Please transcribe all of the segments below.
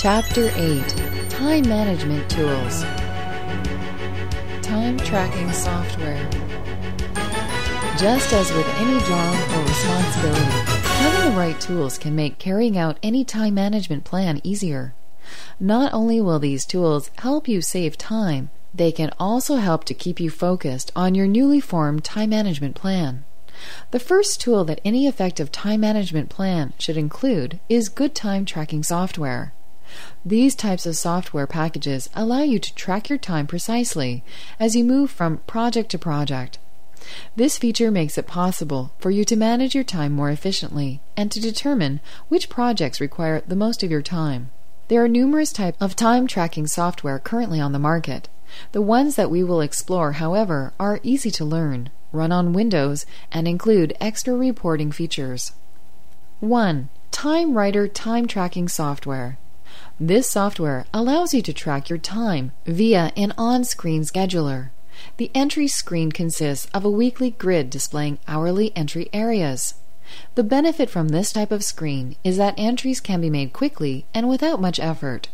Chapter 8 Time Management Tools Time Tracking Software. Just as with any job or responsibility, having the right tools can make carrying out any time management plan easier. Not only will these tools help you save time, they can also help to keep you focused on your newly formed time management plan. The first tool that any effective time management plan should include is good time tracking software. These types of software packages allow you to track your time precisely as you move from project to project. This feature makes it possible for you to manage your time more efficiently and to determine which projects require the most of your time. There are numerous types of time tracking software currently on the market. The ones that we will explore, however, are easy to learn, run on Windows, and include extra reporting features. 1. Time Writer Time Tracking Software. This software allows you to track your time via an on screen scheduler. The entry screen consists of a weekly grid displaying hourly entry areas. The benefit from this type of screen is that entries can be made quickly and without much effort.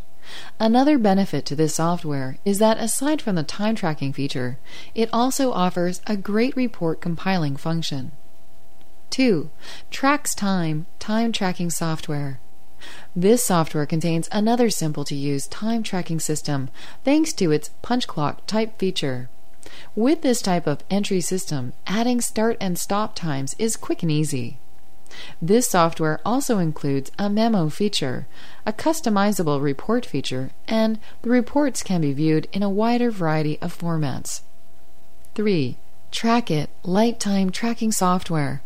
Another benefit to this software is that aside from the time tracking feature, it also offers a great report compiling function. 2. Tracks Time Time Tracking Software. This software contains another simple to use time tracking system thanks to its punch clock type feature. With this type of entry system, adding start and stop times is quick and easy. This software also includes a memo feature, a customizable report feature, and the reports can be viewed in a wider variety of formats. 3. Trackit Light Time Tracking Software.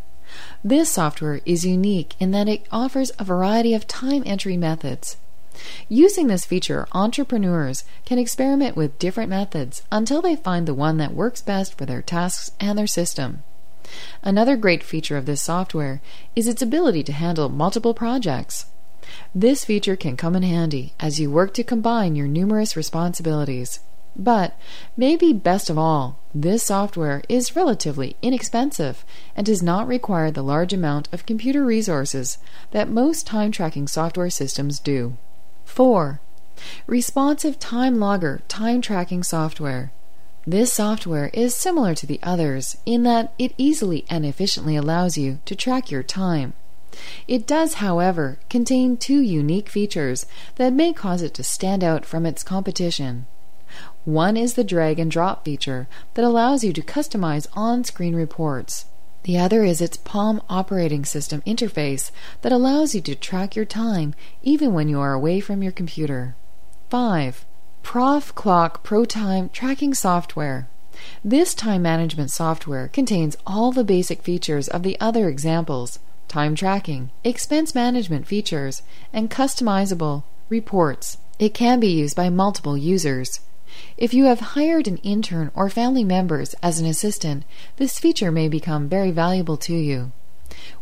This software is unique in that it offers a variety of time entry methods. Using this feature, entrepreneurs can experiment with different methods until they find the one that works best for their tasks and their system. Another great feature of this software is its ability to handle multiple projects. This feature can come in handy as you work to combine your numerous responsibilities. But, maybe best of all, this software is relatively inexpensive and does not require the large amount of computer resources that most time tracking software systems do. 4. Responsive Time Logger Time Tracking Software. This software is similar to the others in that it easily and efficiently allows you to track your time. It does, however, contain two unique features that may cause it to stand out from its competition. One is the drag and drop feature that allows you to customize on screen reports. The other is its Palm operating system interface that allows you to track your time even when you are away from your computer. 5. Prof Clock ProTime Tracking Software. This time management software contains all the basic features of the other examples time tracking, expense management features, and customizable reports. It can be used by multiple users. If you have hired an intern or family members as an assistant, this feature may become very valuable to you.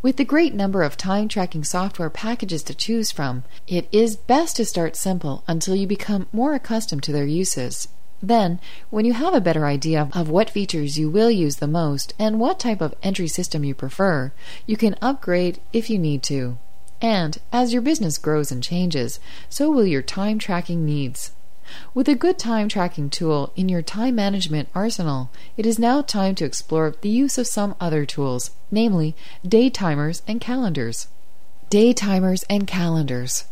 With the great number of time tracking software packages to choose from, it is best to start simple until you become more accustomed to their uses. Then, when you have a better idea of what features you will use the most and what type of entry system you prefer, you can upgrade if you need to. And as your business grows and changes, so will your time tracking needs. With a good time tracking tool in your time management arsenal, it is now time to explore the use of some other tools, namely day timers and calendars. Day timers and calendars.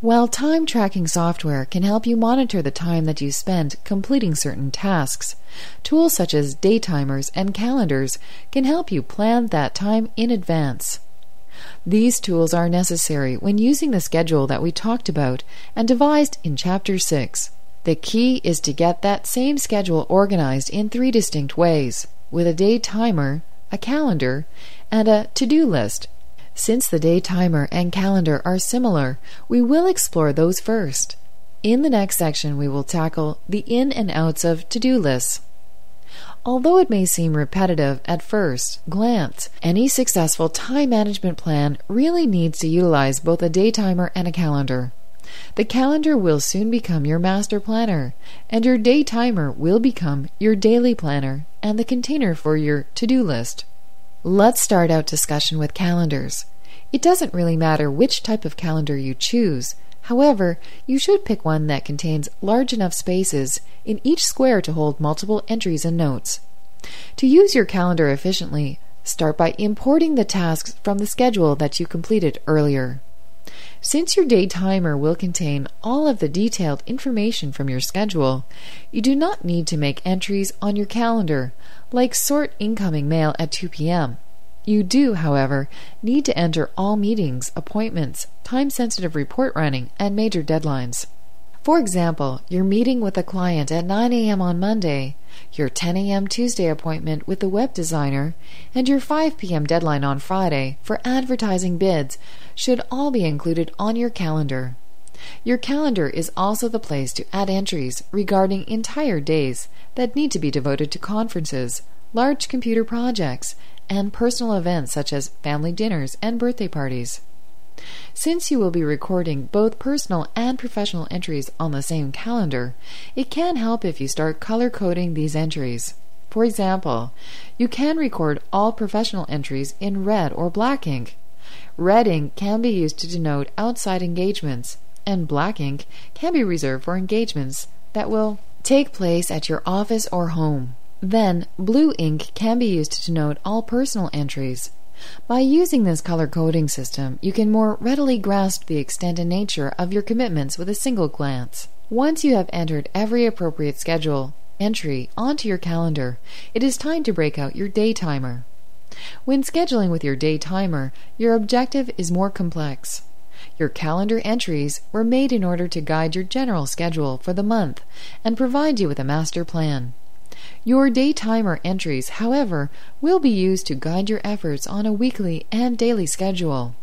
While time tracking software can help you monitor the time that you spend completing certain tasks, tools such as day timers and calendars can help you plan that time in advance. These tools are necessary when using the schedule that we talked about and devised in Chapter 6. The key is to get that same schedule organized in three distinct ways with a day timer, a calendar, and a to do list. Since the day timer and calendar are similar, we will explore those first. In the next section, we will tackle the in and outs of to do lists. Although it may seem repetitive at first glance, any successful time management plan really needs to utilize both a day timer and a calendar. The calendar will soon become your master planner, and your day timer will become your daily planner and the container for your to do list. Let's start out discussion with calendars. It doesn't really matter which type of calendar you choose. However, you should pick one that contains large enough spaces in each square to hold multiple entries and notes. To use your calendar efficiently, start by importing the tasks from the schedule that you completed earlier. Since your day timer will contain all of the detailed information from your schedule, you do not need to make entries on your calendar, like sort incoming mail at 2 p.m. You do, however, need to enter all meetings, appointments, time sensitive report running, and major deadlines. For example, your meeting with a client at 9 a.m. on Monday, your 10 a.m. Tuesday appointment with the web designer, and your 5 p.m. deadline on Friday for advertising bids should all be included on your calendar. Your calendar is also the place to add entries regarding entire days that need to be devoted to conferences, large computer projects, and personal events such as family dinners and birthday parties. Since you will be recording both personal and professional entries on the same calendar, it can help if you start color coding these entries. For example, you can record all professional entries in red or black ink. Red ink can be used to denote outside engagements, and black ink can be reserved for engagements that will take place at your office or home. Then, blue ink can be used to denote all personal entries. By using this color coding system, you can more readily grasp the extent and nature of your commitments with a single glance. Once you have entered every appropriate schedule entry onto your calendar, it is time to break out your day timer. When scheduling with your day timer, your objective is more complex. Your calendar entries were made in order to guide your general schedule for the month and provide you with a master plan. Your day timer entries, however, will be used to guide your efforts on a weekly and daily schedule.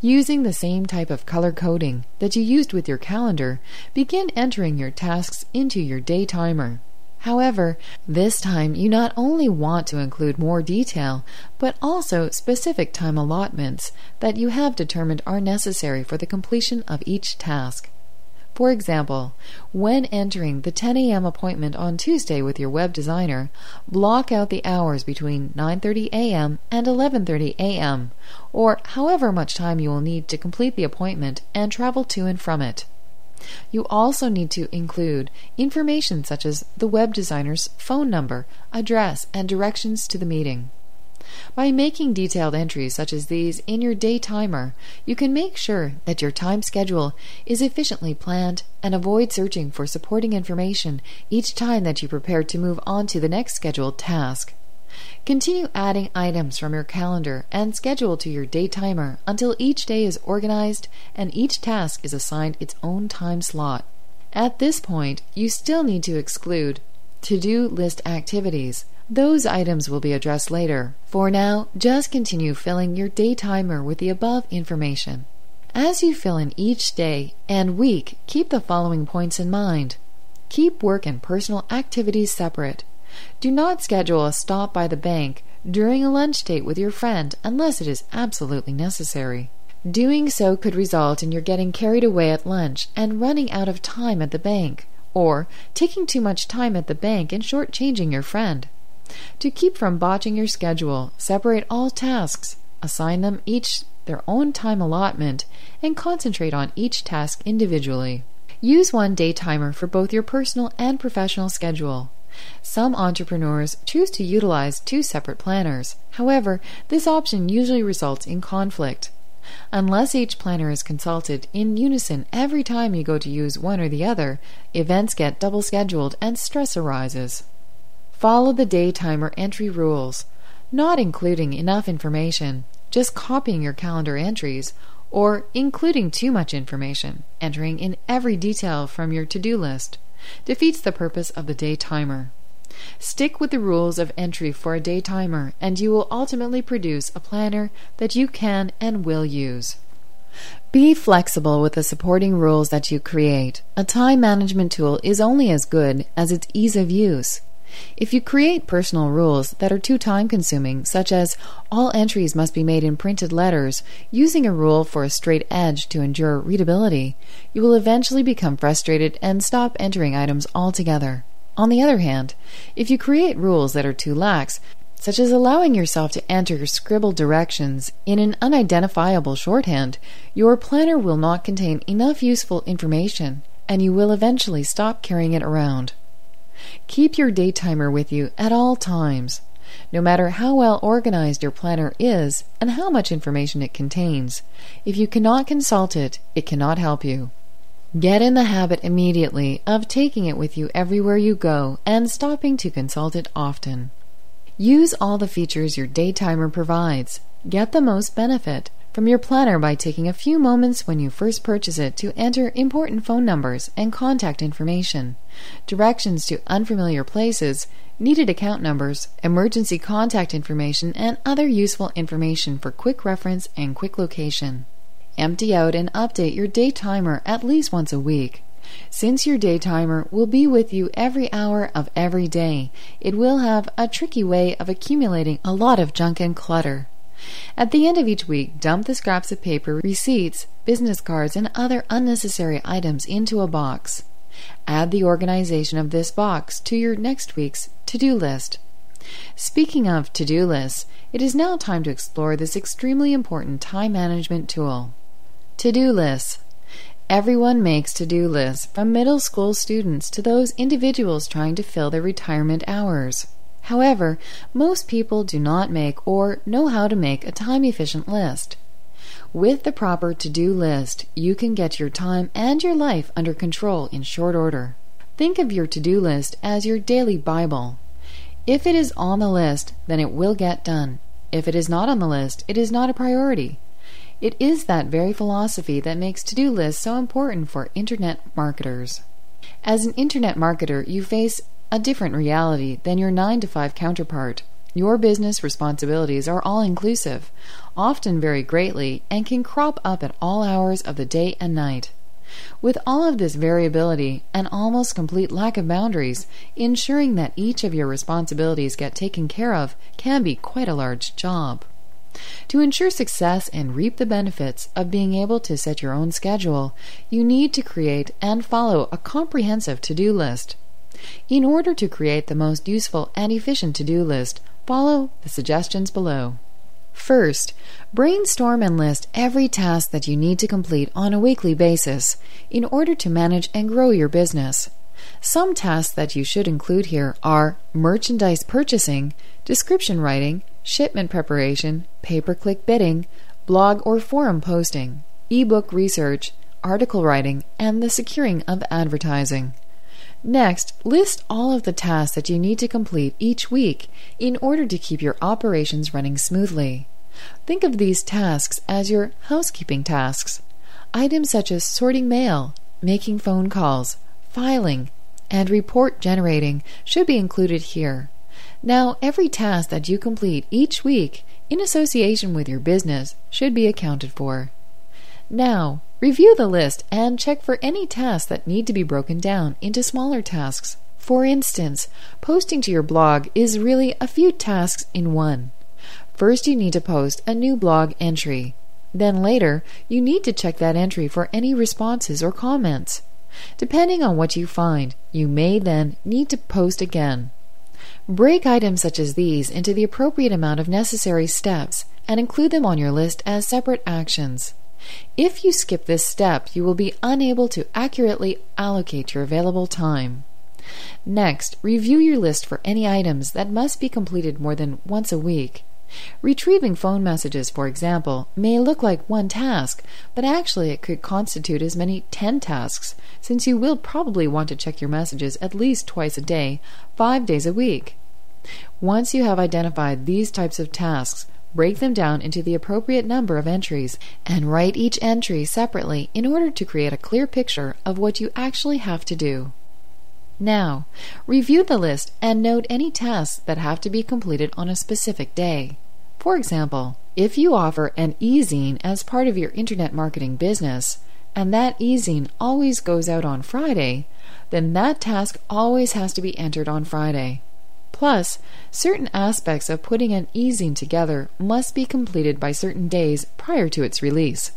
Using the same type of color coding that you used with your calendar, begin entering your tasks into your day timer. However, this time you not only want to include more detail, but also specific time allotments that you have determined are necessary for the completion of each task. For example, when entering the 10 a.m. appointment on Tuesday with your web designer, block out the hours between 9:30 a.m. and 11:30 a.m. or however much time you will need to complete the appointment and travel to and from it. You also need to include information such as the web designer's phone number, address, and directions to the meeting. By making detailed entries such as these in your day timer, you can make sure that your time schedule is efficiently planned and avoid searching for supporting information each time that you prepare to move on to the next scheduled task. Continue adding items from your calendar and schedule to your day timer until each day is organized and each task is assigned its own time slot. At this point, you still need to exclude to do list activities those items will be addressed later. For now, just continue filling your day timer with the above information. As you fill in each day and week, keep the following points in mind. Keep work and personal activities separate. Do not schedule a stop by the bank during a lunch date with your friend unless it is absolutely necessary. Doing so could result in your getting carried away at lunch and running out of time at the bank, or taking too much time at the bank and shortchanging your friend. To keep from botching your schedule, separate all tasks, assign them each their own time allotment, and concentrate on each task individually. Use one day timer for both your personal and professional schedule. Some entrepreneurs choose to utilize two separate planners. However, this option usually results in conflict. Unless each planner is consulted in unison every time you go to use one or the other, events get double scheduled and stress arises. Follow the day timer entry rules, not including enough information, just copying your calendar entries, or including too much information, entering in every detail from your to do list, defeats the purpose of the day timer. Stick with the rules of entry for a day timer, and you will ultimately produce a planner that you can and will use. Be flexible with the supporting rules that you create. A time management tool is only as good as its ease of use. If you create personal rules that are too time consuming, such as all entries must be made in printed letters, using a rule for a straight edge to ensure readability, you will eventually become frustrated and stop entering items altogether. On the other hand, if you create rules that are too lax, such as allowing yourself to enter scribbled directions in an unidentifiable shorthand, your planner will not contain enough useful information and you will eventually stop carrying it around. Keep your day timer with you at all times. No matter how well organized your planner is and how much information it contains, if you cannot consult it, it cannot help you. Get in the habit immediately of taking it with you everywhere you go and stopping to consult it often. Use all the features your day timer provides. Get the most benefit from your planner by taking a few moments when you first purchase it to enter important phone numbers and contact information, directions to unfamiliar places, needed account numbers, emergency contact information, and other useful information for quick reference and quick location. Empty out and update your day timer at least once a week. Since your day timer will be with you every hour of every day, it will have a tricky way of accumulating a lot of junk and clutter. At the end of each week, dump the scraps of paper, receipts, business cards, and other unnecessary items into a box. Add the organization of this box to your next week's to do list. Speaking of to do lists, it is now time to explore this extremely important time management tool. To do lists. Everyone makes to do lists, from middle school students to those individuals trying to fill their retirement hours. However, most people do not make or know how to make a time efficient list. With the proper to do list, you can get your time and your life under control in short order. Think of your to do list as your daily Bible. If it is on the list, then it will get done. If it is not on the list, it is not a priority. It is that very philosophy that makes to do lists so important for Internet marketers. As an Internet marketer, you face a different reality than your 9 to 5 counterpart. Your business responsibilities are all inclusive, often vary greatly, and can crop up at all hours of the day and night. With all of this variability and almost complete lack of boundaries, ensuring that each of your responsibilities get taken care of can be quite a large job. To ensure success and reap the benefits of being able to set your own schedule, you need to create and follow a comprehensive to do list. In order to create the most useful and efficient to do list, follow the suggestions below. First, brainstorm and list every task that you need to complete on a weekly basis in order to manage and grow your business. Some tasks that you should include here are merchandise purchasing, description writing, shipment preparation, pay per click bidding, blog or forum posting, ebook research, article writing, and the securing of advertising. Next, list all of the tasks that you need to complete each week in order to keep your operations running smoothly. Think of these tasks as your housekeeping tasks. Items such as sorting mail, making phone calls, filing, and report generating should be included here. Now, every task that you complete each week in association with your business should be accounted for. Now, review the list and check for any tasks that need to be broken down into smaller tasks. For instance, posting to your blog is really a few tasks in one. First, you need to post a new blog entry. Then later, you need to check that entry for any responses or comments. Depending on what you find, you may then need to post again. Break items such as these into the appropriate amount of necessary steps and include them on your list as separate actions. If you skip this step, you will be unable to accurately allocate your available time. Next, review your list for any items that must be completed more than once a week. Retrieving phone messages, for example, may look like one task, but actually it could constitute as many 10 tasks, since you will probably want to check your messages at least twice a day, five days a week. Once you have identified these types of tasks, break them down into the appropriate number of entries and write each entry separately in order to create a clear picture of what you actually have to do. Now, review the list and note any tasks that have to be completed on a specific day. For example, if you offer an e-zine as part of your internet marketing business, and that e-zine always goes out on Friday, then that task always has to be entered on Friday. Plus, certain aspects of putting an e-zine together must be completed by certain days prior to its release.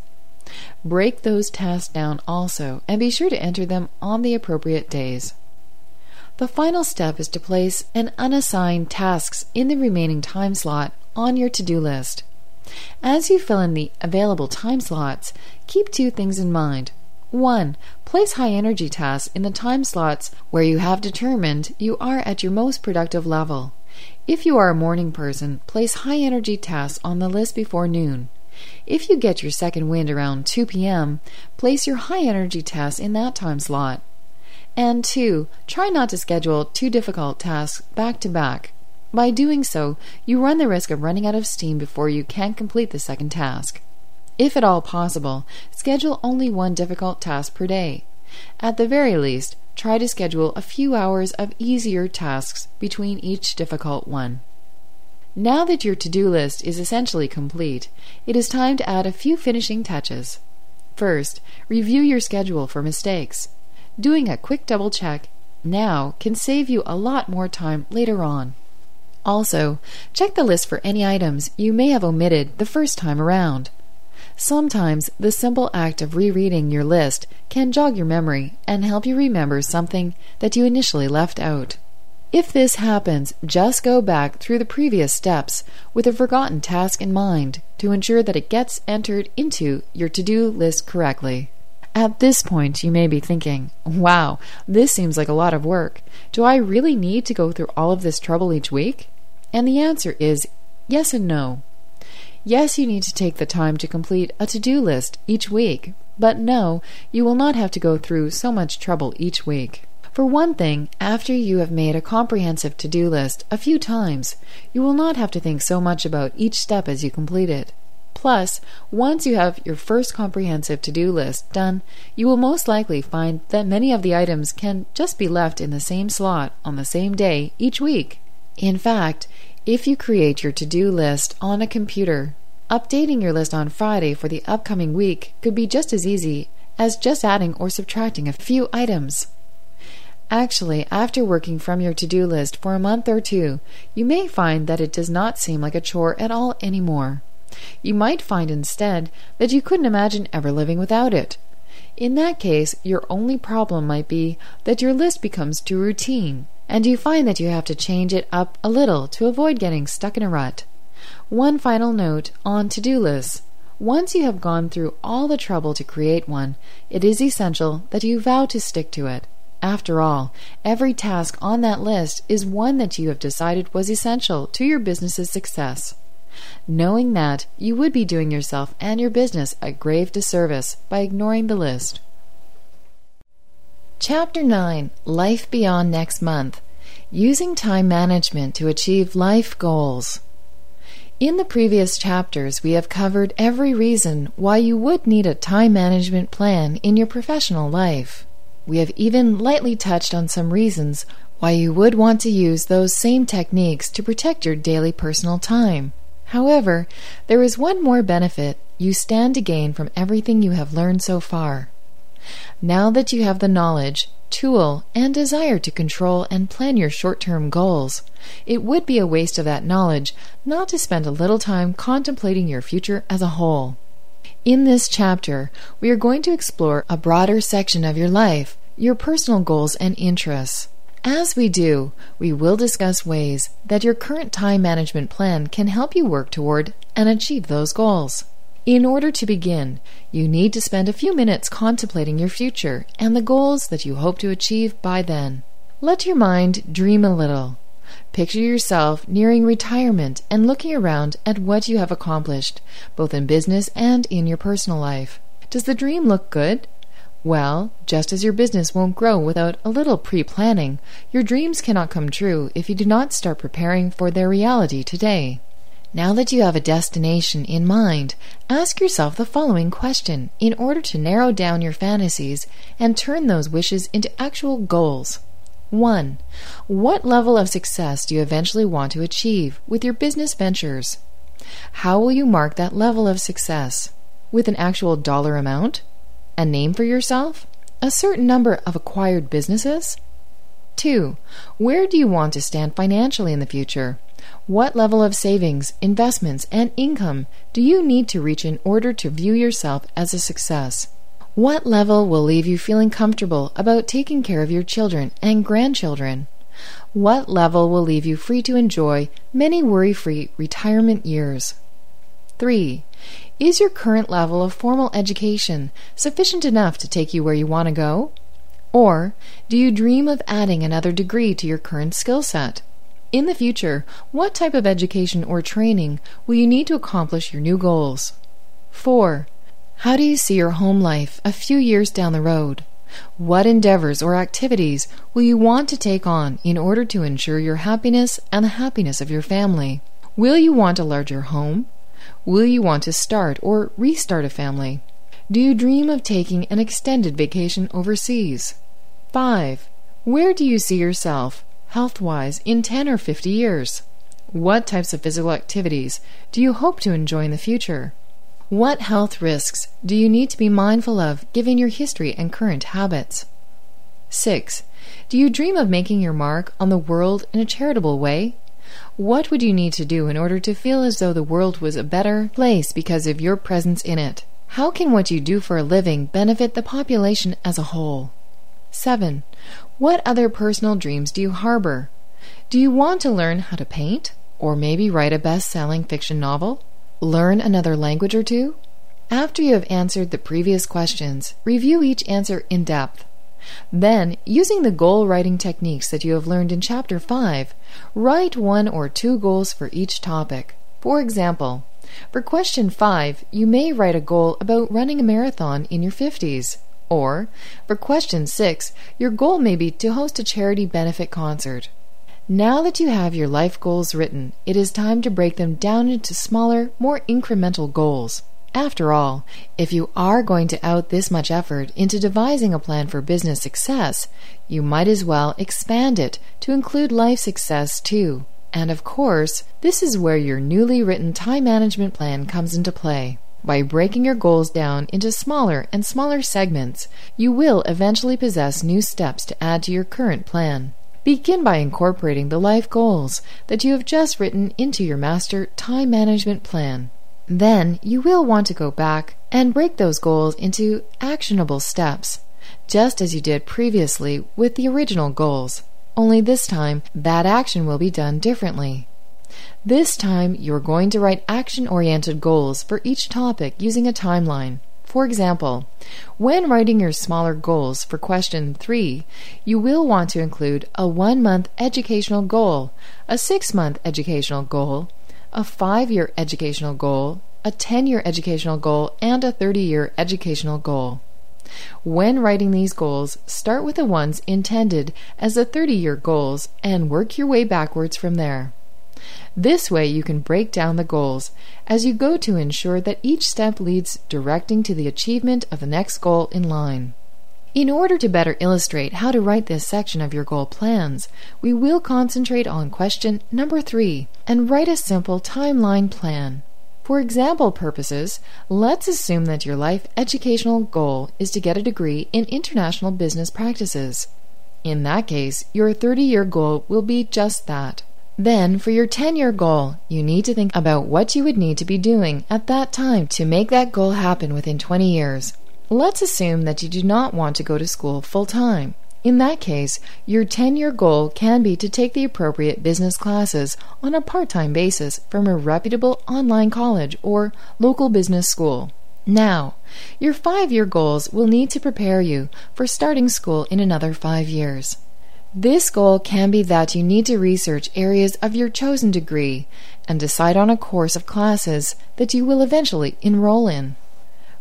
Break those tasks down also and be sure to enter them on the appropriate days. The final step is to place an unassigned tasks in the remaining time slot on your to do list. As you fill in the available time slots, keep two things in mind. 1. Place high energy tasks in the time slots where you have determined you are at your most productive level. If you are a morning person, place high energy tasks on the list before noon. If you get your second wind around 2 p.m., place your high energy tasks in that time slot. And 2. Try not to schedule two difficult tasks back to back. By doing so, you run the risk of running out of steam before you can complete the second task. If at all possible, schedule only one difficult task per day. At the very least, try to schedule a few hours of easier tasks between each difficult one. Now that your to do list is essentially complete, it is time to add a few finishing touches. First, review your schedule for mistakes. Doing a quick double check now can save you a lot more time later on. Also, check the list for any items you may have omitted the first time around. Sometimes the simple act of rereading your list can jog your memory and help you remember something that you initially left out. If this happens, just go back through the previous steps with a forgotten task in mind to ensure that it gets entered into your to do list correctly. At this point, you may be thinking, wow, this seems like a lot of work. Do I really need to go through all of this trouble each week? And the answer is yes and no. Yes, you need to take the time to complete a to do list each week, but no, you will not have to go through so much trouble each week. For one thing, after you have made a comprehensive to do list a few times, you will not have to think so much about each step as you complete it. Plus, once you have your first comprehensive to do list done, you will most likely find that many of the items can just be left in the same slot on the same day each week. In fact, if you create your to do list on a computer, updating your list on Friday for the upcoming week could be just as easy as just adding or subtracting a few items. Actually, after working from your to do list for a month or two, you may find that it does not seem like a chore at all anymore. You might find instead that you couldn't imagine ever living without it. In that case, your only problem might be that your list becomes too routine, and you find that you have to change it up a little to avoid getting stuck in a rut. One final note on to do lists. Once you have gone through all the trouble to create one, it is essential that you vow to stick to it. After all, every task on that list is one that you have decided was essential to your business's success. Knowing that, you would be doing yourself and your business a grave disservice by ignoring the list. Chapter 9 Life Beyond Next Month Using Time Management to Achieve Life Goals. In the previous chapters, we have covered every reason why you would need a time management plan in your professional life. We have even lightly touched on some reasons why you would want to use those same techniques to protect your daily personal time. However, there is one more benefit you stand to gain from everything you have learned so far. Now that you have the knowledge, tool, and desire to control and plan your short term goals, it would be a waste of that knowledge not to spend a little time contemplating your future as a whole. In this chapter, we are going to explore a broader section of your life, your personal goals and interests. As we do, we will discuss ways that your current time management plan can help you work toward and achieve those goals. In order to begin, you need to spend a few minutes contemplating your future and the goals that you hope to achieve by then. Let your mind dream a little. Picture yourself nearing retirement and looking around at what you have accomplished, both in business and in your personal life. Does the dream look good? Well, just as your business won't grow without a little pre planning, your dreams cannot come true if you do not start preparing for their reality today. Now that you have a destination in mind, ask yourself the following question in order to narrow down your fantasies and turn those wishes into actual goals. 1. What level of success do you eventually want to achieve with your business ventures? How will you mark that level of success? With an actual dollar amount? A name for yourself? A certain number of acquired businesses? 2. Where do you want to stand financially in the future? What level of savings, investments, and income do you need to reach in order to view yourself as a success? What level will leave you feeling comfortable about taking care of your children and grandchildren? What level will leave you free to enjoy many worry free retirement years? 3. Is your current level of formal education sufficient enough to take you where you want to go? Or do you dream of adding another degree to your current skill set? In the future, what type of education or training will you need to accomplish your new goals? 4. How do you see your home life a few years down the road? What endeavors or activities will you want to take on in order to ensure your happiness and the happiness of your family? Will you want a larger home? Will you want to start or restart a family? Do you dream of taking an extended vacation overseas? 5. Where do you see yourself, health wise, in 10 or 50 years? What types of physical activities do you hope to enjoy in the future? What health risks do you need to be mindful of given your history and current habits? 6. Do you dream of making your mark on the world in a charitable way? What would you need to do in order to feel as though the world was a better place because of your presence in it? How can what you do for a living benefit the population as a whole? 7. What other personal dreams do you harbor? Do you want to learn how to paint? Or maybe write a best selling fiction novel? Learn another language or two? After you have answered the previous questions, review each answer in depth. Then, using the goal writing techniques that you have learned in Chapter 5, write one or two goals for each topic. For example, for question 5, you may write a goal about running a marathon in your 50s. Or, for question 6, your goal may be to host a charity benefit concert. Now that you have your life goals written, it is time to break them down into smaller, more incremental goals. After all, if you are going to out this much effort into devising a plan for business success, you might as well expand it to include life success too. And of course, this is where your newly written time management plan comes into play. By breaking your goals down into smaller and smaller segments, you will eventually possess new steps to add to your current plan. Begin by incorporating the life goals that you have just written into your master time management plan. Then you will want to go back and break those goals into actionable steps, just as you did previously with the original goals. Only this time, that action will be done differently. This time, you're going to write action oriented goals for each topic using a timeline. For example, when writing your smaller goals for question 3, you will want to include a 1 month educational goal, a 6 month educational goal, a 5 year educational goal, a 10 year educational goal, and a 30 year educational goal. When writing these goals, start with the ones intended as the 30 year goals and work your way backwards from there. This way, you can break down the goals as you go to ensure that each step leads directing to the achievement of the next goal in line. In order to better illustrate how to write this section of your goal plans, we will concentrate on question number three and write a simple timeline plan. For example purposes, let's assume that your life educational goal is to get a degree in international business practices. In that case, your 30 year goal will be just that. Then, for your 10 year goal, you need to think about what you would need to be doing at that time to make that goal happen within 20 years. Let's assume that you do not want to go to school full time. In that case, your 10 year goal can be to take the appropriate business classes on a part time basis from a reputable online college or local business school. Now, your five year goals will need to prepare you for starting school in another five years. This goal can be that you need to research areas of your chosen degree and decide on a course of classes that you will eventually enroll in.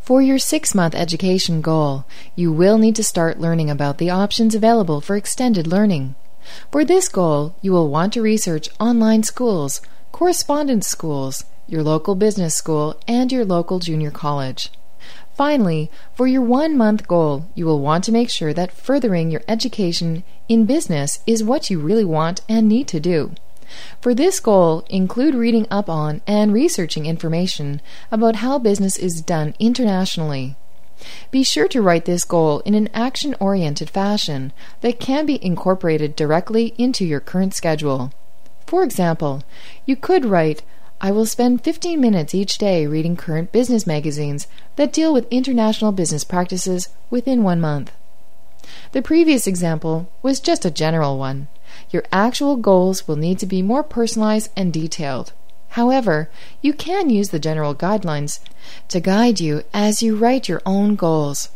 For your six month education goal, you will need to start learning about the options available for extended learning. For this goal, you will want to research online schools, correspondence schools, your local business school, and your local junior college. Finally, for your one month goal, you will want to make sure that furthering your education in business is what you really want and need to do. For this goal, include reading up on and researching information about how business is done internationally. Be sure to write this goal in an action oriented fashion that can be incorporated directly into your current schedule. For example, you could write, I will spend 15 minutes each day reading current business magazines that deal with international business practices within one month. The previous example was just a general one. Your actual goals will need to be more personalized and detailed. However, you can use the general guidelines to guide you as you write your own goals.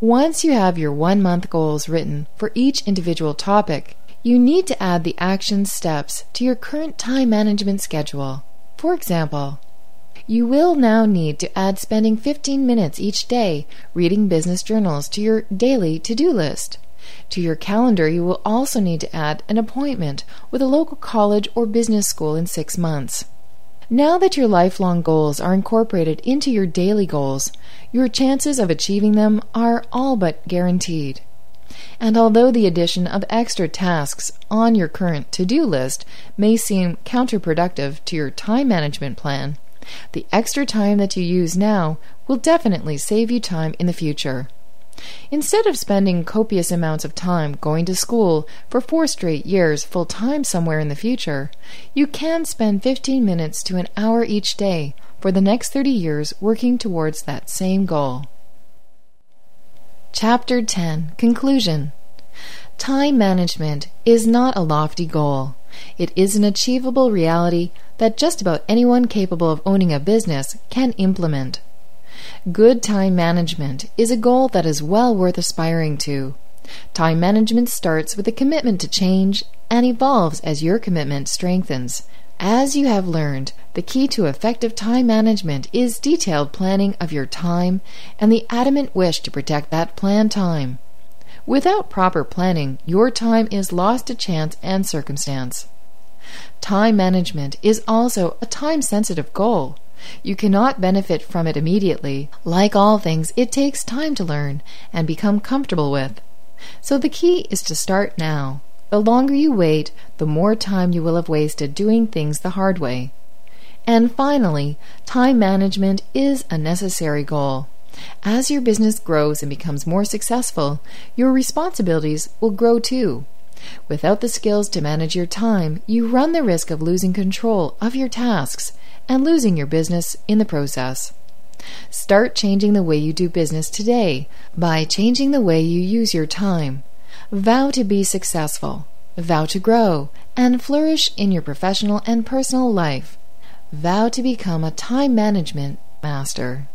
Once you have your one month goals written for each individual topic, you need to add the action steps to your current time management schedule. For example, you will now need to add spending 15 minutes each day reading business journals to your daily to do list. To your calendar, you will also need to add an appointment with a local college or business school in six months. Now that your lifelong goals are incorporated into your daily goals, your chances of achieving them are all but guaranteed. And although the addition of extra tasks on your current to do list may seem counterproductive to your time management plan, the extra time that you use now will definitely save you time in the future. Instead of spending copious amounts of time going to school for four straight years full time somewhere in the future, you can spend 15 minutes to an hour each day for the next 30 years working towards that same goal. Chapter 10 Conclusion Time management is not a lofty goal. It is an achievable reality that just about anyone capable of owning a business can implement. Good time management is a goal that is well worth aspiring to. Time management starts with a commitment to change and evolves as your commitment strengthens. As you have learned, the key to effective time management is detailed planning of your time and the adamant wish to protect that planned time. Without proper planning, your time is lost to chance and circumstance. Time management is also a time sensitive goal. You cannot benefit from it immediately. Like all things, it takes time to learn and become comfortable with. So the key is to start now. The longer you wait, the more time you will have wasted doing things the hard way. And finally, time management is a necessary goal. As your business grows and becomes more successful, your responsibilities will grow too. Without the skills to manage your time, you run the risk of losing control of your tasks and losing your business in the process. Start changing the way you do business today by changing the way you use your time. Vow to be successful, vow to grow, and flourish in your professional and personal life. Vow to become a time management master.